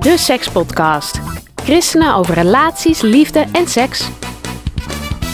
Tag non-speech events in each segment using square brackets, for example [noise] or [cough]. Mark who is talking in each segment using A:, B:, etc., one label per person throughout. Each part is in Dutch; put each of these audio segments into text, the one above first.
A: De Sekspodcast. Christenen over relaties, liefde en seks.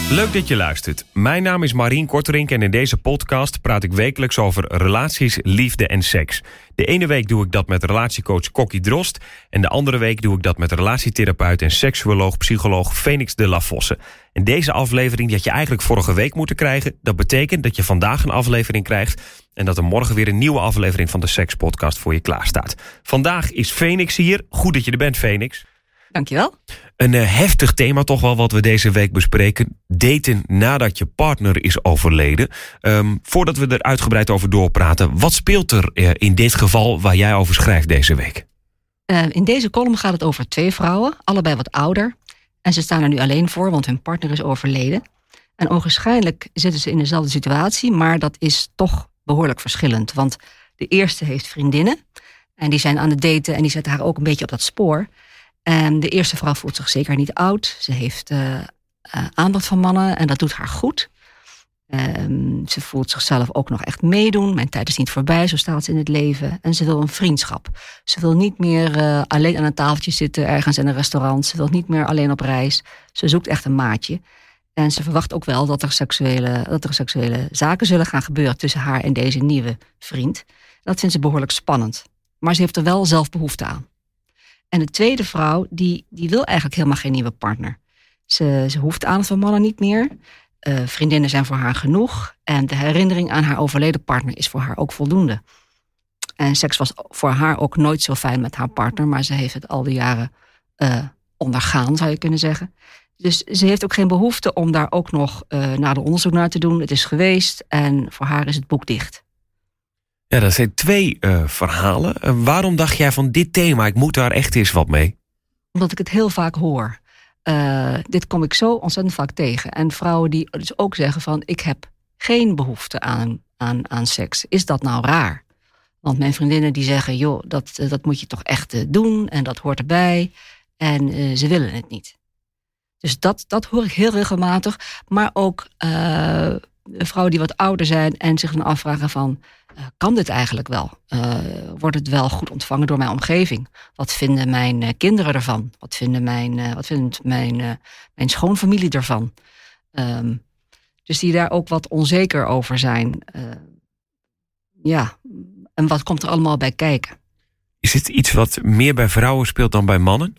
B: Leuk dat je luistert. Mijn naam is Marien Korterink en in deze podcast praat ik wekelijks over relaties, liefde en seks. De ene week doe ik dat met relatiecoach Kokkie Drost en de andere week doe ik dat met relatietherapeut en seksuoloog, psycholoog Phoenix de la Vosse. En deze aflevering die had je eigenlijk vorige week moeten krijgen. Dat betekent dat je vandaag een aflevering krijgt en dat er morgen weer een nieuwe aflevering van de Sekspodcast voor je klaarstaat. Vandaag is Phoenix hier. Goed dat je er bent, Phoenix.
C: Dankjewel.
B: Een uh, heftig thema toch wel wat we deze week bespreken. Daten nadat je partner is overleden. Um, voordat we er uitgebreid over doorpraten. Wat speelt er uh, in dit geval waar jij over schrijft deze week?
C: Uh, in deze column gaat het over twee vrouwen. Allebei wat ouder. En ze staan er nu alleen voor, want hun partner is overleden. En ogenschijnlijk zitten ze in dezelfde situatie. Maar dat is toch behoorlijk verschillend. Want de eerste heeft vriendinnen. En die zijn aan het daten en die zetten haar ook een beetje op dat spoor. En de eerste vrouw voelt zich zeker niet oud. Ze heeft uh, aandacht van mannen en dat doet haar goed. Um, ze voelt zichzelf ook nog echt meedoen. Mijn tijd is niet voorbij, zo staat ze in het leven. En ze wil een vriendschap. Ze wil niet meer uh, alleen aan een tafeltje zitten ergens in een restaurant. Ze wil niet meer alleen op reis. Ze zoekt echt een maatje. En ze verwacht ook wel dat er seksuele, dat er seksuele zaken zullen gaan gebeuren tussen haar en deze nieuwe vriend. Dat vindt ze behoorlijk spannend. Maar ze heeft er wel zelf behoefte aan. En de tweede vrouw, die, die wil eigenlijk helemaal geen nieuwe partner. Ze, ze hoeft aandacht van mannen niet meer. Uh, vriendinnen zijn voor haar genoeg. En de herinnering aan haar overleden partner is voor haar ook voldoende. En seks was voor haar ook nooit zo fijn met haar partner, maar ze heeft het al die jaren uh, ondergaan, zou je kunnen zeggen. Dus ze heeft ook geen behoefte om daar ook nog uh, nader onderzoek naar te doen. Het is geweest en voor haar is het boek dicht.
B: Ja, dat zijn twee uh, verhalen. Uh, waarom dacht jij van dit thema, ik moet daar echt eens wat mee?
C: Omdat ik het heel vaak hoor. Uh, dit kom ik zo ontzettend vaak tegen. En vrouwen die dus ook zeggen van ik heb geen behoefte aan, aan, aan seks. Is dat nou raar? Want mijn vriendinnen die zeggen, joh, dat, dat moet je toch echt doen en dat hoort erbij. En ze willen het niet. Dus dat, dat hoor ik heel regelmatig. Maar ook vrouwen die wat ouder zijn en zich dan afvragen van kan dit eigenlijk wel? Uh, wordt het wel goed ontvangen door mijn omgeving? Wat vinden mijn uh, kinderen ervan? Wat, vinden mijn, wat vindt mijn, mijn schoonfamilie ervan? Um, dus die daar ook wat onzeker over zijn. ja, en wat komt er allemaal bij kijken?
B: Is het iets wat meer bij vrouwen speelt dan bij mannen?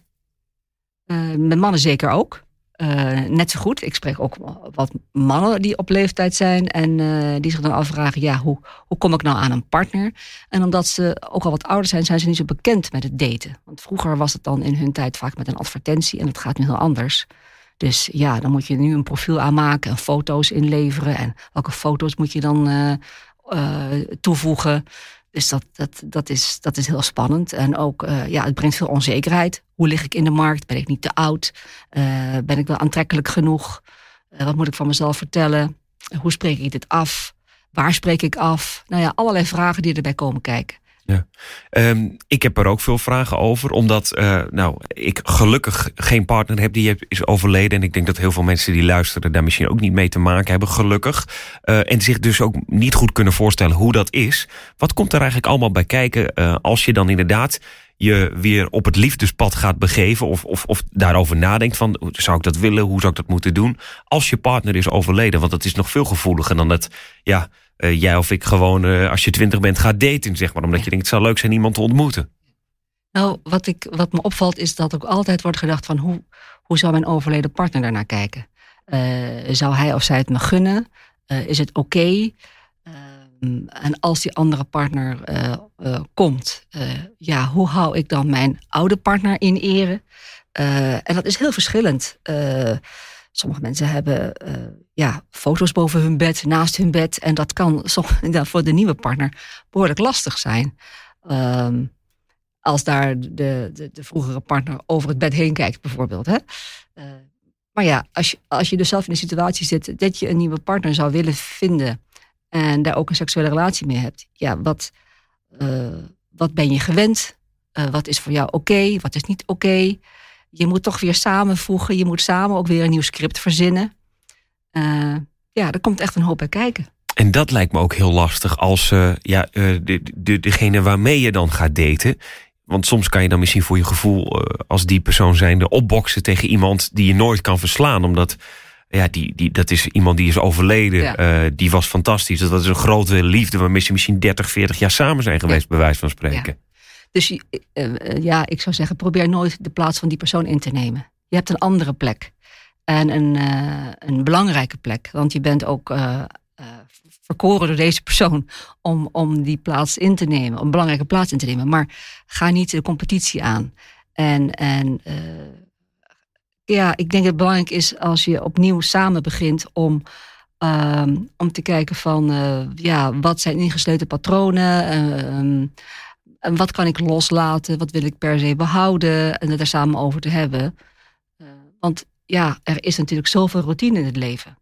C: bij mannen zeker ook. Uh, net zo goed. Ik spreek ook wat mannen die op leeftijd zijn en uh, die zich dan afvragen: ja, hoe, hoe kom ik nou aan een partner? En omdat ze ook al wat ouder zijn, zijn ze niet zo bekend met het daten. Want vroeger was het dan in hun tijd vaak met een advertentie en het gaat nu heel anders. Dus ja, dan moet je nu een profiel aanmaken en foto's inleveren. En welke foto's moet je dan uh, toevoegen? Dus dat, dat, dat, is, dat is heel spannend. En ook, uh, ja, het brengt veel onzekerheid. Hoe lig ik in de markt? Ben ik niet te oud? Uh, ben ik wel aantrekkelijk genoeg? Uh, wat moet ik van mezelf vertellen? Hoe spreek ik dit af? Waar spreek ik af? Nou ja, allerlei vragen die erbij komen kijken.
B: Ja. Um, ik heb er ook veel vragen over, omdat uh, nou, ik gelukkig geen partner heb die is overleden. En ik denk dat heel veel mensen die luisteren daar misschien ook niet mee te maken hebben, gelukkig. Uh, en zich dus ook niet goed kunnen voorstellen hoe dat is. Wat komt er eigenlijk allemaal bij kijken uh, als je dan inderdaad je weer op het liefdespad gaat begeven of, of, of daarover nadenkt van zou ik dat willen, hoe zou ik dat moeten doen als je partner is overleden? Want dat is nog veel gevoeliger dan dat ja, uh, jij of ik gewoon uh, als je twintig bent gaat daten, zeg maar. Omdat je denkt het zou leuk zijn iemand te ontmoeten.
C: Nou, wat, ik, wat me opvalt is dat ook altijd wordt gedacht van hoe, hoe zou mijn overleden partner daarnaar kijken? Uh, zou hij of zij het me gunnen? is het oké? Okay? en als die andere partner komt, ja, hoe hou ik dan mijn oude partner in ere? en dat is heel verschillend. Sommige mensen hebben uh, ja, foto's boven hun bed, naast hun bed. En dat kan [laughs] voor de nieuwe partner behoorlijk lastig zijn. Ehm, als daar de, de, de, vroegere partner over het bed heen kijkt, bijvoorbeeld. Hè? Uh, maar ja, als je, als je dus zelf in de situatie zit dat je een nieuwe partner zou willen vinden en daar ook een seksuele relatie mee hebt, ja, wat, uh, wat ben je gewend? Wat is voor jou oké? Wat is niet oké? Je moet toch weer samenvoegen. Je moet samen ook weer een nieuw script verzinnen. Uh, ja, er komt echt een hoop bij kijken.
B: En dat lijkt me ook heel lastig als uh, ja, de, de, degene waarmee je dan gaat daten. Want soms kan je dan misschien voor je gevoel als die persoon zijnde opboksen tegen iemand die je nooit kan verslaan. Omdat ja, die, die, dat is iemand die is overleden. Ja. die was fantastisch. Dat is een grote liefde waarmee ze misschien 30, 40 jaar samen zijn geweest, ja. bij wijze van spreken.
C: Ja. Dus uh, ja, ik zou zeggen, probeer nooit de plaats van die persoon in te nemen. Je hebt een andere plek. En een, uh, een belangrijke plek. Want je bent ook uh, verkoren door deze persoon om, om die plaats in te nemen. Om een belangrijke plaats in te nemen. Maar ga niet de competitie aan. En, en ja, ik denk dat het belangrijk is als je opnieuw samen begint om... ehm, om te kijken van, ja, wat zijn ingesloten patronen... Ehm, en wat kan ik loslaten? Wat wil ik per se behouden? En het er samen over te hebben. Uh, want ja, er is natuurlijk zoveel routine in het leven.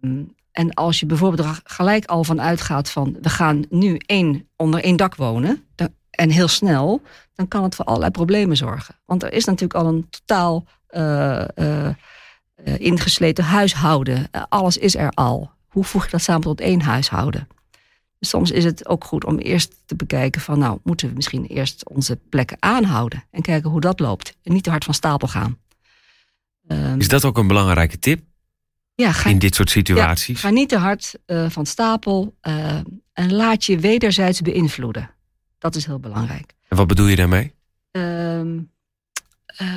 C: Um, en als je bijvoorbeeld er gelijk al van uitgaat van... we gaan nu één, onder één dak wonen... En heel snel, dan kan het voor allerlei problemen zorgen. Want er is natuurlijk al een totaal uh, uh, ingesleten huishouden. alles is er al. Hoe voeg je dat samen tot één huishouden? Soms is het ook goed om eerst te bekijken van nou, moeten we misschien eerst onze plekken aanhouden en kijken hoe dat loopt. En niet te hard van stapel gaan.
B: Um, is dat ook een belangrijke tip?
C: Ja, ga,
B: in dit soort situaties?
C: Ja, ga niet te hard uh, van stapel uh, en laat je wederzijds beïnvloeden. Dat is heel belangrijk.
B: En wat bedoel je daarmee?
C: Um, uh,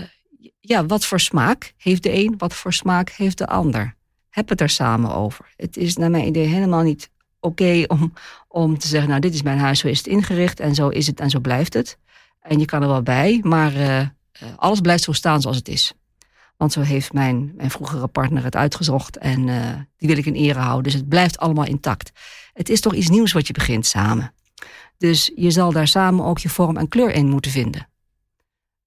C: ja, wat voor smaak heeft de een, wat voor smaak heeft de ander? Heb het er samen over. Het is naar mijn idee helemaal niet oké om, om te zeggen, nou dit is mijn huis, zo is het ingericht en zo is het en zo blijft het. En je kan er wel bij, maar uh, alles blijft zo staan zoals het is. Want zo heeft mijn, mijn vroegere partner het uitgezocht en uh, die wil ik in ere houden. Dus het blijft allemaal intact. Het is toch iets nieuws wat je begint samen. Dus je zal daar samen ook je vorm en kleur in moeten vinden.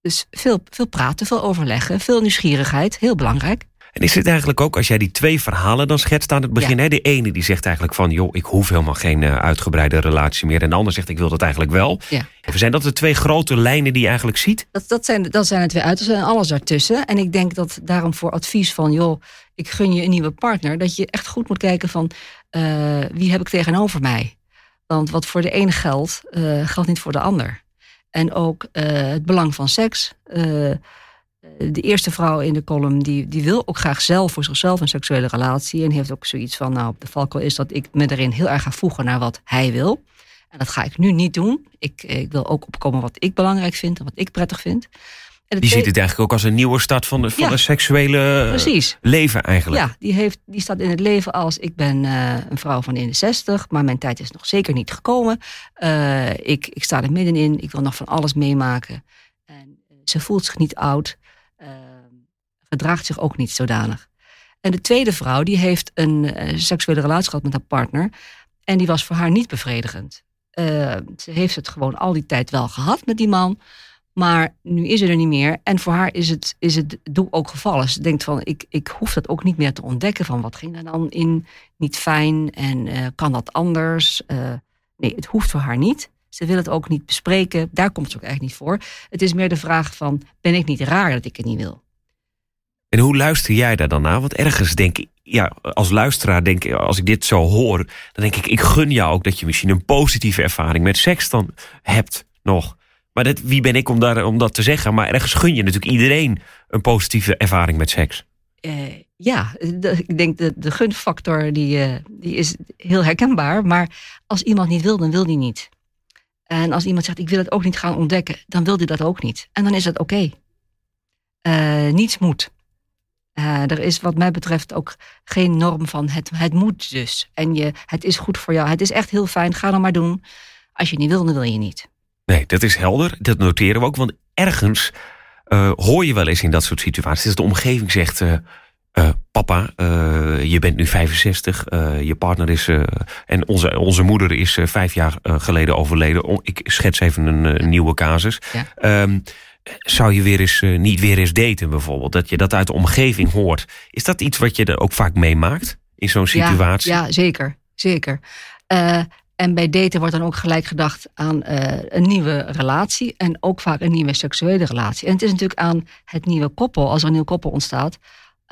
C: Dus veel, veel praten, veel overleggen, veel nieuwsgierigheid, heel belangrijk.
B: En is het eigenlijk ook, als jij die twee verhalen dan schetst aan het begin... Ja. Hè, de ene die zegt eigenlijk van... joh, ik hoef helemaal geen uh, uitgebreide relatie meer... en de ander zegt, ik wil dat eigenlijk wel.
C: Ja.
B: Even zijn dat de twee grote lijnen die je eigenlijk ziet?
C: Dat, dat, zijn, dat zijn de twee uitersten en alles daartussen. En ik denk dat daarom voor advies van... joh, ik gun je een nieuwe partner... dat je echt goed moet kijken van... Uh, wie heb ik tegenover mij? Want wat voor de ene geldt, uh, geldt niet voor de ander. En ook het belang van seks de eerste vrouw in de column, die, die wil ook graag zelf voor zichzelf een seksuele relatie. En heeft ook zoiets van, nou, de valkuil is dat ik me erin heel erg ga voegen naar wat hij wil. En dat ga ik nu niet doen. Ik, ik wil ook opkomen wat ik belangrijk vind en wat ik prettig vind.
B: En die ziet het eigenlijk ook als een nieuwe start van, de, van ja, het seksuele
C: precies.
B: leven eigenlijk.
C: Ja, die, heeft, die staat in het leven als ik ben uh, een vrouw van in de 60, maar mijn tijd is nog zeker niet gekomen. Uh, ik, ik sta er middenin, ik wil nog van alles meemaken. En ze voelt zich niet oud gedraagt zich ook niet zodanig. En de tweede vrouw, die heeft een uh, seksuele relatie gehad met haar partner. En die was voor haar niet bevredigend. Uh, ze heeft het gewoon al die tijd wel gehad met die man. Maar nu is ze er niet meer. En voor haar is het, is het doel ook gevallen. Ze denkt van, ik, ik hoef dat ook niet meer te ontdekken. Van wat ging er dan in niet fijn? En uh, kan dat anders? Uh, nee, het hoeft voor haar niet. Ze wil het ook niet bespreken. Daar komt het ook eigenlijk niet voor. Het is meer de vraag van, ben ik niet raar dat ik het niet wil?
B: En hoe luister jij daar dan naar? Want ergens denk ik, ja, als luisteraar denk ik, als ik dit zo hoor, dan denk ik, ik gun jou ook dat je misschien een positieve ervaring met seks dan hebt nog. Maar dat, wie ben ik om, daar, om dat te zeggen? Maar ergens gun je natuurlijk iedereen een positieve ervaring met seks.
C: Uh, ja, de, ik denk de, de gunfactor die, uh, die is heel herkenbaar. Maar als iemand niet wil, dan wil die niet. En als iemand zegt, ik wil het ook niet gaan ontdekken, dan wil hij dat ook niet. En dan is het oké. Uh, niets moet. Uh, er is wat mij betreft ook geen norm van het, het moet dus. En je, het is goed voor jou. Het is echt heel fijn, ga dan maar doen. Als je niet wil, dan wil je niet.
B: Nee, dat is helder. Dat noteren we ook. Want ergens uh, hoor je wel eens in dat soort situaties... dat de omgeving zegt, uh, papa, uh, je bent nu 65, uh, je partner is. en onze, onze moeder is vijf jaar geleden overleden. Ik schets even een nieuwe casus. Ja. Um, zou je weer eens, niet weer eens daten, bijvoorbeeld? Dat je dat uit de omgeving hoort. Is dat iets wat je er ook vaak meemaakt in zo'n situatie?
C: Ja, ja, zeker. zeker. en bij daten wordt dan ook gelijk gedacht aan een nieuwe relatie. En ook vaak een nieuwe seksuele relatie. En het is natuurlijk aan het nieuwe koppel, als er een nieuw koppel ontstaat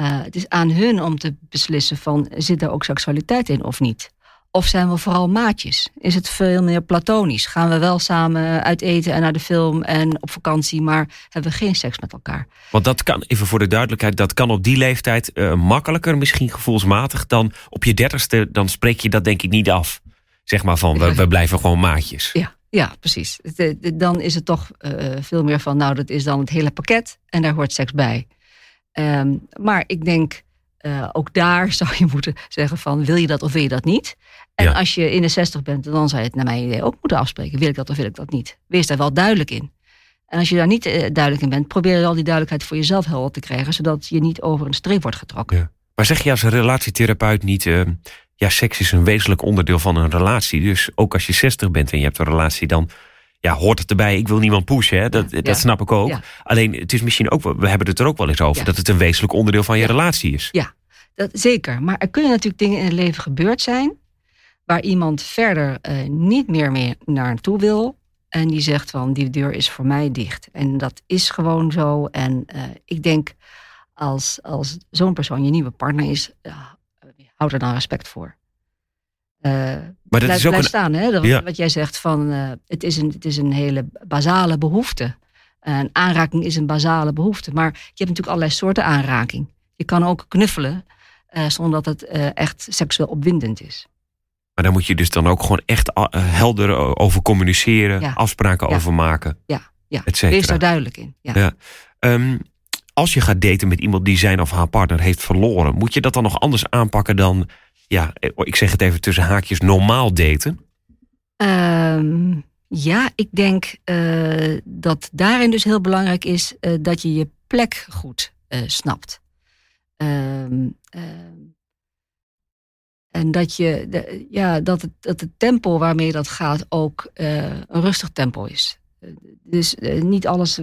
C: uh, het is aan hun om te beslissen van zit er ook seksualiteit in of niet. Of zijn we vooral maatjes? Is het veel meer platonisch? Gaan we wel samen uit eten en naar de film en op vakantie, maar hebben we geen seks met elkaar?
B: Want dat kan, even voor de duidelijkheid, dat kan op die leeftijd uh, makkelijker, misschien gevoelsmatig, dan op je dertigste. Dan spreek je dat denk ik niet af. Zeg maar van, we, we blijven gewoon maatjes.
C: Ja, ja, precies. Dan is het toch uh, veel meer van, nou, dat is dan het hele pakket en daar hoort seks bij. Ehm, maar ik denk, uh, ook daar [laughs] zou je moeten zeggen van, wil je dat of wil je dat niet? En als je in de 60 bent, dan zou je het naar mijn idee ook moeten afspreken. Wil ik dat of wil ik dat niet? Wees daar wel duidelijk in. En als je daar niet uh, duidelijk in bent, probeer al die duidelijkheid voor jezelf helder te krijgen, zodat je niet over een streep wordt getrokken. Ja.
B: Maar zeg je als een relatietherapeut niet, uh, ja, seks is een wezenlijk onderdeel van een relatie. Dus ook als je 60 bent en je hebt een relatie, dan ja, hoort het erbij. Ik wil niemand pushen, hè? Dat, dat snap ik ook. Alleen het is misschien ook, we hebben het er ook wel eens over, dat het een wezenlijk onderdeel van je relatie is.
C: Ja, dat, zeker. Maar er kunnen natuurlijk dingen in het leven gebeurd zijn waar iemand verder uh, niet meer, meer naartoe wil. En die zegt van die deur is voor mij dicht. En dat is gewoon zo. En uh, ik denk als, als zo'n persoon je nieuwe partner is, uh, houd er dan respect voor. Uh, maar dat is ook een... staan, hè? Dat, wat jij zegt van uh, het, is een, het is een hele basale behoefte. Een aanraking is een basale behoefte. Maar je hebt natuurlijk allerlei soorten aanraking. Je kan ook knuffelen uh, zonder dat het echt seksueel opwindend is.
B: Maar daar moet je dus dan ook gewoon echt helder over communiceren, ja. afspraken ja. over maken.
C: Ja, ja. wees daar duidelijk in. Ja. ja.
B: Um, als je gaat daten met iemand die zijn of haar partner heeft verloren, moet je dat dan nog anders aanpakken dan ja, ik zeg het even tussen haakjes, normaal daten?
C: Um, ja, ik denk uh, dat daarin dus heel belangrijk is uh, dat je je plek goed snapt. Um, en dat, je, ja, dat, het, dat het tempo waarmee dat gaat ook een rustig tempo is. Dus niet alles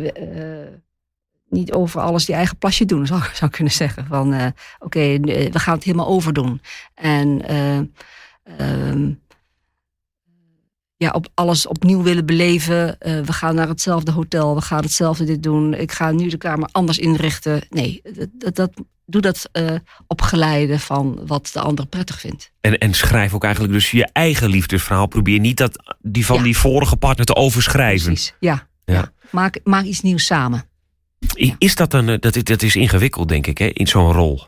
C: niet over alles die eigen plasje doen, zou [laughs] ik zou kunnen zeggen. Van uh, oké, okay, we gaan het helemaal overdoen. En uh, uh, ja, op alles opnieuw willen beleven. Uh, we gaan naar hetzelfde hotel, we gaan hetzelfde dit doen. Ik ga nu de kamer anders inrichten. Nee, dat, dat, doe dat uh, op geleide van wat de ander prettig vindt.
B: En, en schrijf ook eigenlijk dus je eigen liefdesverhaal. Probeer niet dat, die van ja. die vorige partner te overschrijven.
C: Precies, ja. ja. ja. Maak, maak iets nieuws samen.
B: Is dat een, eh, dat, dat is ingewikkeld, denk ik, hè, in zo'n rol?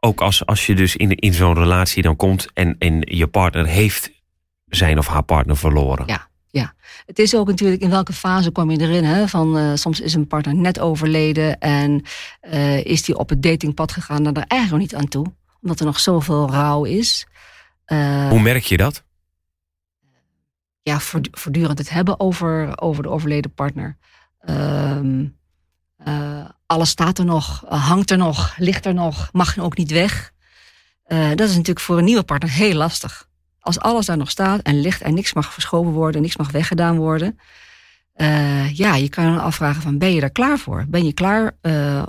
B: Ook als, als je dus in, in zo'n relatie dan komt en, en je partner heeft zijn of haar partner verloren.
C: Ja, ja. Het is ook natuurlijk in welke fase kom je erin. Hè? Van, uh, soms is een partner net overleden en uh, is die op het datingpad gegaan naar er eigenlijk nog niet aan toe. Omdat er nog zoveel rouw is.
B: Uh, Hoe merk je dat?
C: Ja, voortdurend het hebben over, over de overleden partner. Ehm uh, alles staat er nog, uh, hangt er nog, ligt er nog, mag ook niet weg. Uh, dat is natuurlijk voor een nieuwe partner heel lastig. Als alles daar nog staat en ligt en niks mag verschoven worden, niks mag weggedaan worden. ja, je kan je afvragen van ben je daar klaar voor? Ben je klaar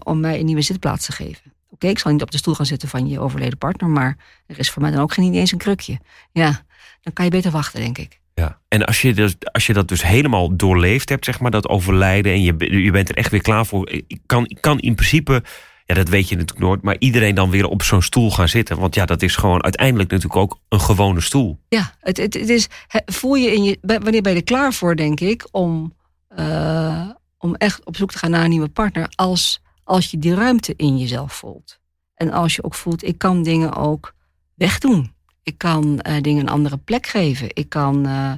C: om mij een nieuwe zitplaats te geven? Oké, ik zal niet op de stoel gaan zitten van je overleden partner, maar er is voor mij dan ook geen eens een krukje. Ja, dan kan je beter wachten, denk ik.
B: Ja, en als je, dus, als je dat dus helemaal doorleefd hebt, zeg maar, dat overlijden, en je, je bent er echt weer klaar voor, kan, kan in principe, ja, dat weet je natuurlijk nooit, maar iedereen dan weer op zo'n stoel gaan zitten. Want ja, dat is gewoon uiteindelijk natuurlijk ook een gewone stoel.
C: Ja, het, het, het is, voel je in je, wanneer ben je er klaar voor, denk ik, om, uh, om echt op zoek te gaan naar een nieuwe partner, als, als je die ruimte in jezelf voelt. En als je ook voelt, ik kan dingen ook wegdoen. Ik kan uh, dingen een andere plek geven. Ik kan, uh,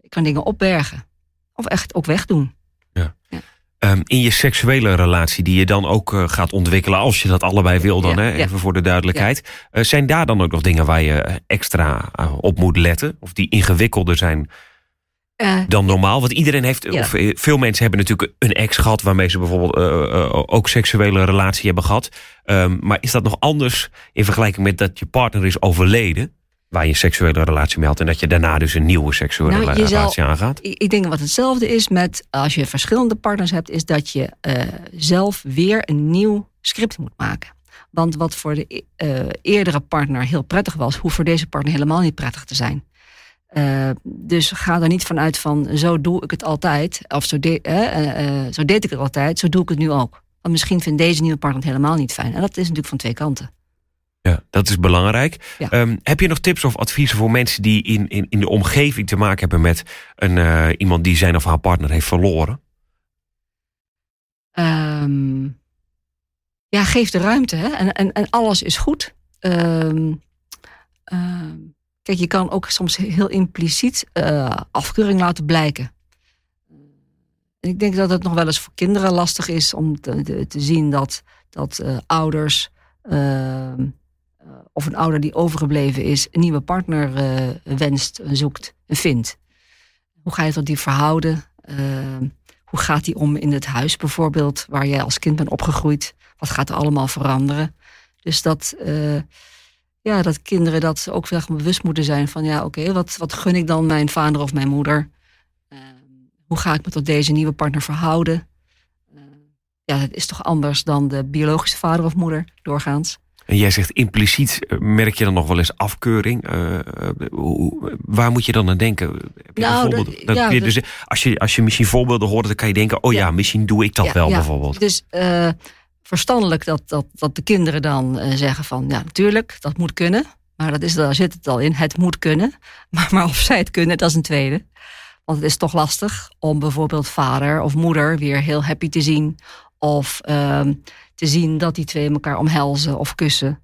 C: ik kan dingen opbergen. Of echt ook wegdoen.
B: Ja. ja. Um, in je seksuele relatie, die je dan ook uh, gaat ontwikkelen, als je dat allebei wil, dan, ja, hè, even ja. voor de duidelijkheid. zijn daar dan ook nog dingen waar je extra op moet letten? Of die ingewikkelder zijn?
C: Eh,
B: dan normaal? Want iedereen heeft,
C: Ja.
B: of eh, veel mensen hebben natuurlijk een ex gehad waarmee ze bijvoorbeeld eh, ook seksuele relatie hebben gehad. Ehm, maar is dat nog anders in vergelijking met dat je partner is overleden, waar je een seksuele relatie mee had en dat je daarna dus een nieuwe seksuele
C: Nou,
B: relatie
C: zal-
B: aangaat?
C: ik denk wat hetzelfde is met als je verschillende partners hebt, is dat je zelf weer een nieuw script moet maken. Want wat voor de eerdere partner heel prettig was, hoeft voor deze partner helemaal niet prettig te zijn. Eh, dus ga er niet vanuit van zo doe ik het altijd, of zo, de- eh, eh, zo deed ik het altijd, zo doe ik het nu ook. Want misschien vindt deze nieuwe partner het helemaal niet fijn. En dat is natuurlijk van twee kanten.
B: Ja, dat is belangrijk.
C: Ja.
B: Ehm, heb je nog tips of adviezen voor mensen die in, in, in de omgeving te maken hebben met een, iemand die zijn of haar partner heeft verloren?
C: Ehm, ja, geef de ruimte. Hè? En, en, en alles is goed. Ehm, kijk, je kan ook soms heel impliciet eh, afkeuring laten blijken. En ik denk dat het nog wel eens voor kinderen lastig is om te, te, zien dat, dat eh, ouders ehm, eh, of een ouder die overgebleven is een nieuwe partner wenst, zoekt en vindt. Hoe ga je tot die verhouden? Ehm, hoe gaat die om in het huis bijvoorbeeld, waar jij als kind bent opgegroeid? Wat gaat er allemaal veranderen? Dus dat, ja, dat kinderen dat ook wel bewust moeten zijn van, ja, oké, wat, wat gun ik dan mijn vader of mijn moeder? Eh, hoe ga ik me tot deze nieuwe partner verhouden? Eh, ja, dat is toch anders dan de biologische vader of moeder, doorgaans.
B: En jij zegt impliciet, eh, merk je dan nog wel eens afkeuring? Eh, eh, hoe- waar moet je dan aan denken? Heb je
C: Nou, dat-
B: dat
C: ja,
B: je dus, als, je, als je misschien voorbeelden hoort, dan kan je denken: oh ja,
C: Ja.
B: misschien doe ik dat
C: Ja,
B: wel bijvoorbeeld.
C: Dus verstandelijk dat, dat, dat de kinderen dan eh, zeggen van ja, natuurlijk, dat moet kunnen. Maar dat is, daar zit het al in, het moet kunnen. [laughs] Maar, maar of zij het kunnen, dat is een tweede. Want het is toch lastig om bijvoorbeeld vader of moeder weer heel happy te zien. Of ehm, te zien dat die twee elkaar omhelzen of kussen.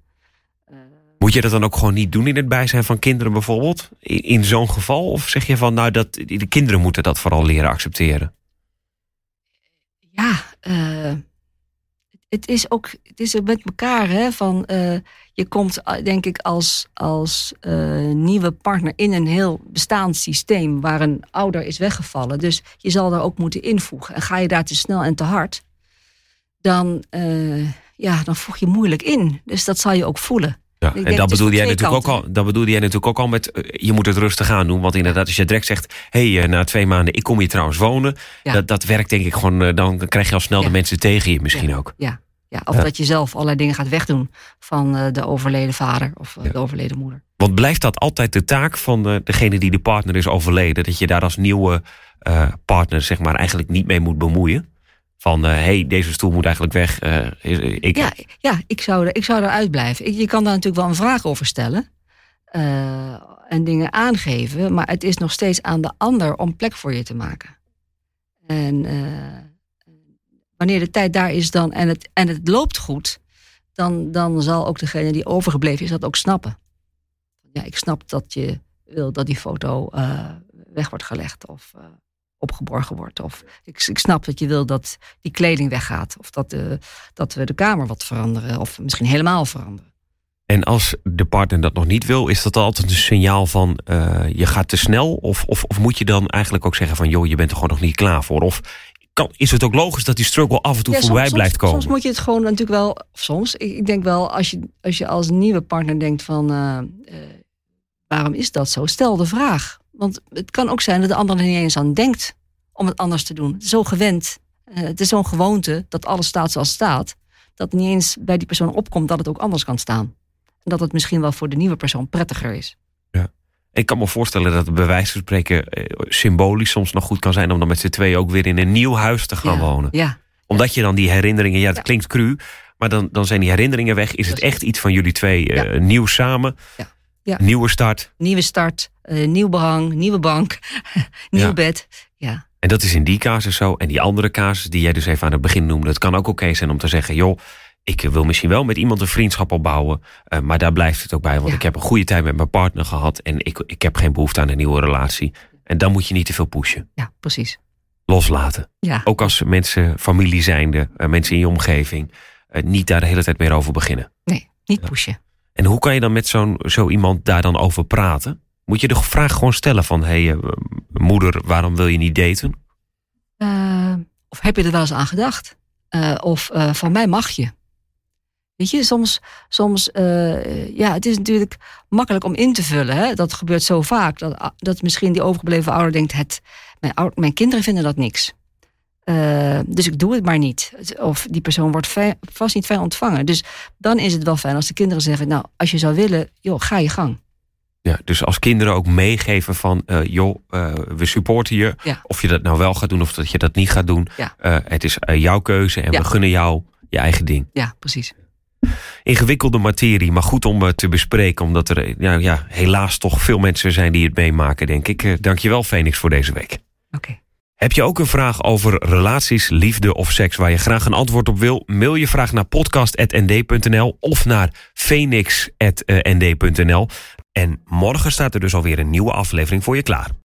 B: Moet je dat dan ook gewoon niet doen in het bijzijn van kinderen bijvoorbeeld? In, in zo'n geval? Of zeg je van nou, dat, de kinderen moeten dat vooral leren accepteren?
C: Ja, eh, het is ook het is ook met elkaar. Hè, van, eh, je komt, eh, denk ik, als, als eh, nieuwe partner in een heel bestaand systeem waar een ouder is weggevallen. Dus je zal daar ook moeten invoegen. En ga je daar te snel en te hard, dan, ja, dan voeg je moeilijk in. Dus dat zal je ook voelen.
B: Ja, en dat bedoelde, jij natuurlijk ook al, dat bedoelde jij natuurlijk ook al met je moet het rustig aan doen. Want inderdaad, als je direct zegt, hé, hey, na twee maanden, ik kom hier trouwens wonen.
C: Ja.
B: Dat, dat werkt denk ik gewoon, dan krijg je al snel
C: Ja.
B: de mensen tegen je misschien ook.
C: Ja, ja, of
B: Ja.
C: dat je zelf allerlei dingen gaat wegdoen van eh, de overleden vader of eh,
B: Ja.
C: de overleden moeder.
B: Want blijft dat altijd de taak van eh, degene die de partner is overleden? Dat je daar als nieuwe partner zeg maar eigenlijk niet mee moet bemoeien? Van, hé, hey, deze stoel moet eigenlijk weg. ik,
C: Ja, ja ik, zou er, ik zou eruit blijven. Ik- je kan daar natuurlijk wel een vraag over stellen. en dingen aangeven. Maar het is nog steeds aan de ander om plek voor je te maken. En wanneer de tijd daar is dan, en, het, en het loopt goed... Dan, dan zal ook degene die overgebleven is dat ook snappen. Ja, ik snap dat je wil dat die foto eh, weg wordt gelegd. Of eh, opgeborgen wordt. Of ik, ik snap dat je wil dat die kleding weggaat. Of dat, dat we de kamer wat veranderen. Of misschien helemaal veranderen.
B: En als de partner dat nog niet wil, is dat altijd een signaal van eh, je gaat te snel? Of, of, of moet je dan eigenlijk ook zeggen van joh, je bent er gewoon nog niet klaar voor? Of kan, is het ook logisch dat die struggle af en toe
C: Ja,
B: voorbij
C: soms,
B: blijft komen?
C: Soms moet je het gewoon natuurlijk wel. Of soms. Ik, ik denk wel, als je, als je als nieuwe partner denkt van. eh, eh, waarom is dat zo? Stel de vraag. Want het kan ook zijn dat de ander er niet eens aan denkt om het anders te doen. Het is zo gewend. eh, het is zo'n gewoonte dat alles staat zoals het staat. Dat het niet eens bij die persoon opkomt dat het ook anders kan staan. En dat het misschien wel voor de nieuwe persoon prettiger is.
B: Ik kan me voorstellen dat het bij wijze van spreken eh, symbolisch soms nog goed kan zijn om dan met z'n tweeën ook weer in een nieuw huis te gaan
C: ja.
B: wonen.
C: Ja,
B: Omdat je dan die herinneringen, ja, het
C: Ja.
B: klinkt cru, maar dan, dan zijn die herinneringen weg. Is het echt iets van jullie twee eh, nieuw samen?
C: Ja. Ja.
B: Nieuwe start.
C: nieuwe start, eh, nieuw behang, nieuwe bank, [laughs] nieuw bed. Ja,
B: En dat is in die casus zo. En die andere casus die jij dus even aan het begin noemde, het kan ook oké zijn om te zeggen, joh, ik wil misschien wel met iemand een vriendschap opbouwen, eh, maar daar blijft het ook bij, want
C: Ja.
B: ik heb een goede tijd met mijn partner gehad en ik, ik heb geen behoefte aan een nieuwe relatie. En dan moet je niet te veel pushen.
C: ja precies.
B: Loslaten.
C: Ja.
B: Ook als mensen familie zijnde, eh, mensen in je omgeving, eh, niet daar de hele tijd meer over beginnen.
C: Nee, niet pushen.
B: En hoe kan je dan met zo'n zo iemand daar dan over praten? Moet je de vraag gewoon stellen van... hé, hey, moeder, waarom wil je niet daten?
C: Uh, of heb je er wel eens aan gedacht? Uh, of uh, van mij mag je. Weet je, soms, soms ja, het is natuurlijk makkelijk om in te vullen. Hè? Dat gebeurt zo vaak. Dat, dat misschien die overgebleven ouder denkt, het, mijn, ouder, mijn kinderen vinden dat niks. dus ik doe het maar niet. Of die persoon wordt fijn, vast niet fijn ontvangen. Dus dan is het wel fijn als de kinderen zeggen, nou, als je zou willen, joh, ga je gang.
B: Ja, dus als kinderen ook meegeven van, uh, joh, uh, we supporten je.
C: Ja.
B: Of je dat nou wel gaat doen of dat je dat niet gaat doen.
C: Ja.
B: Het is jouw keuze en
C: Ja.
B: we gunnen jou je eigen ding.
C: Ja, precies.
B: Ingewikkelde materie, maar goed om te bespreken. Omdat er ja, ja, helaas toch veel mensen zijn die het meemaken, denk ik. Dankjewel, Phoenix, voor deze week.
C: Oké.
B: Heb je ook een vraag over relaties, liefde of seks waar je graag een antwoord op wil? Mail je vraag naar podcast.nd.nl of naar phoenix.nd.nl. En morgen staat er dus alweer een nieuwe aflevering voor je klaar.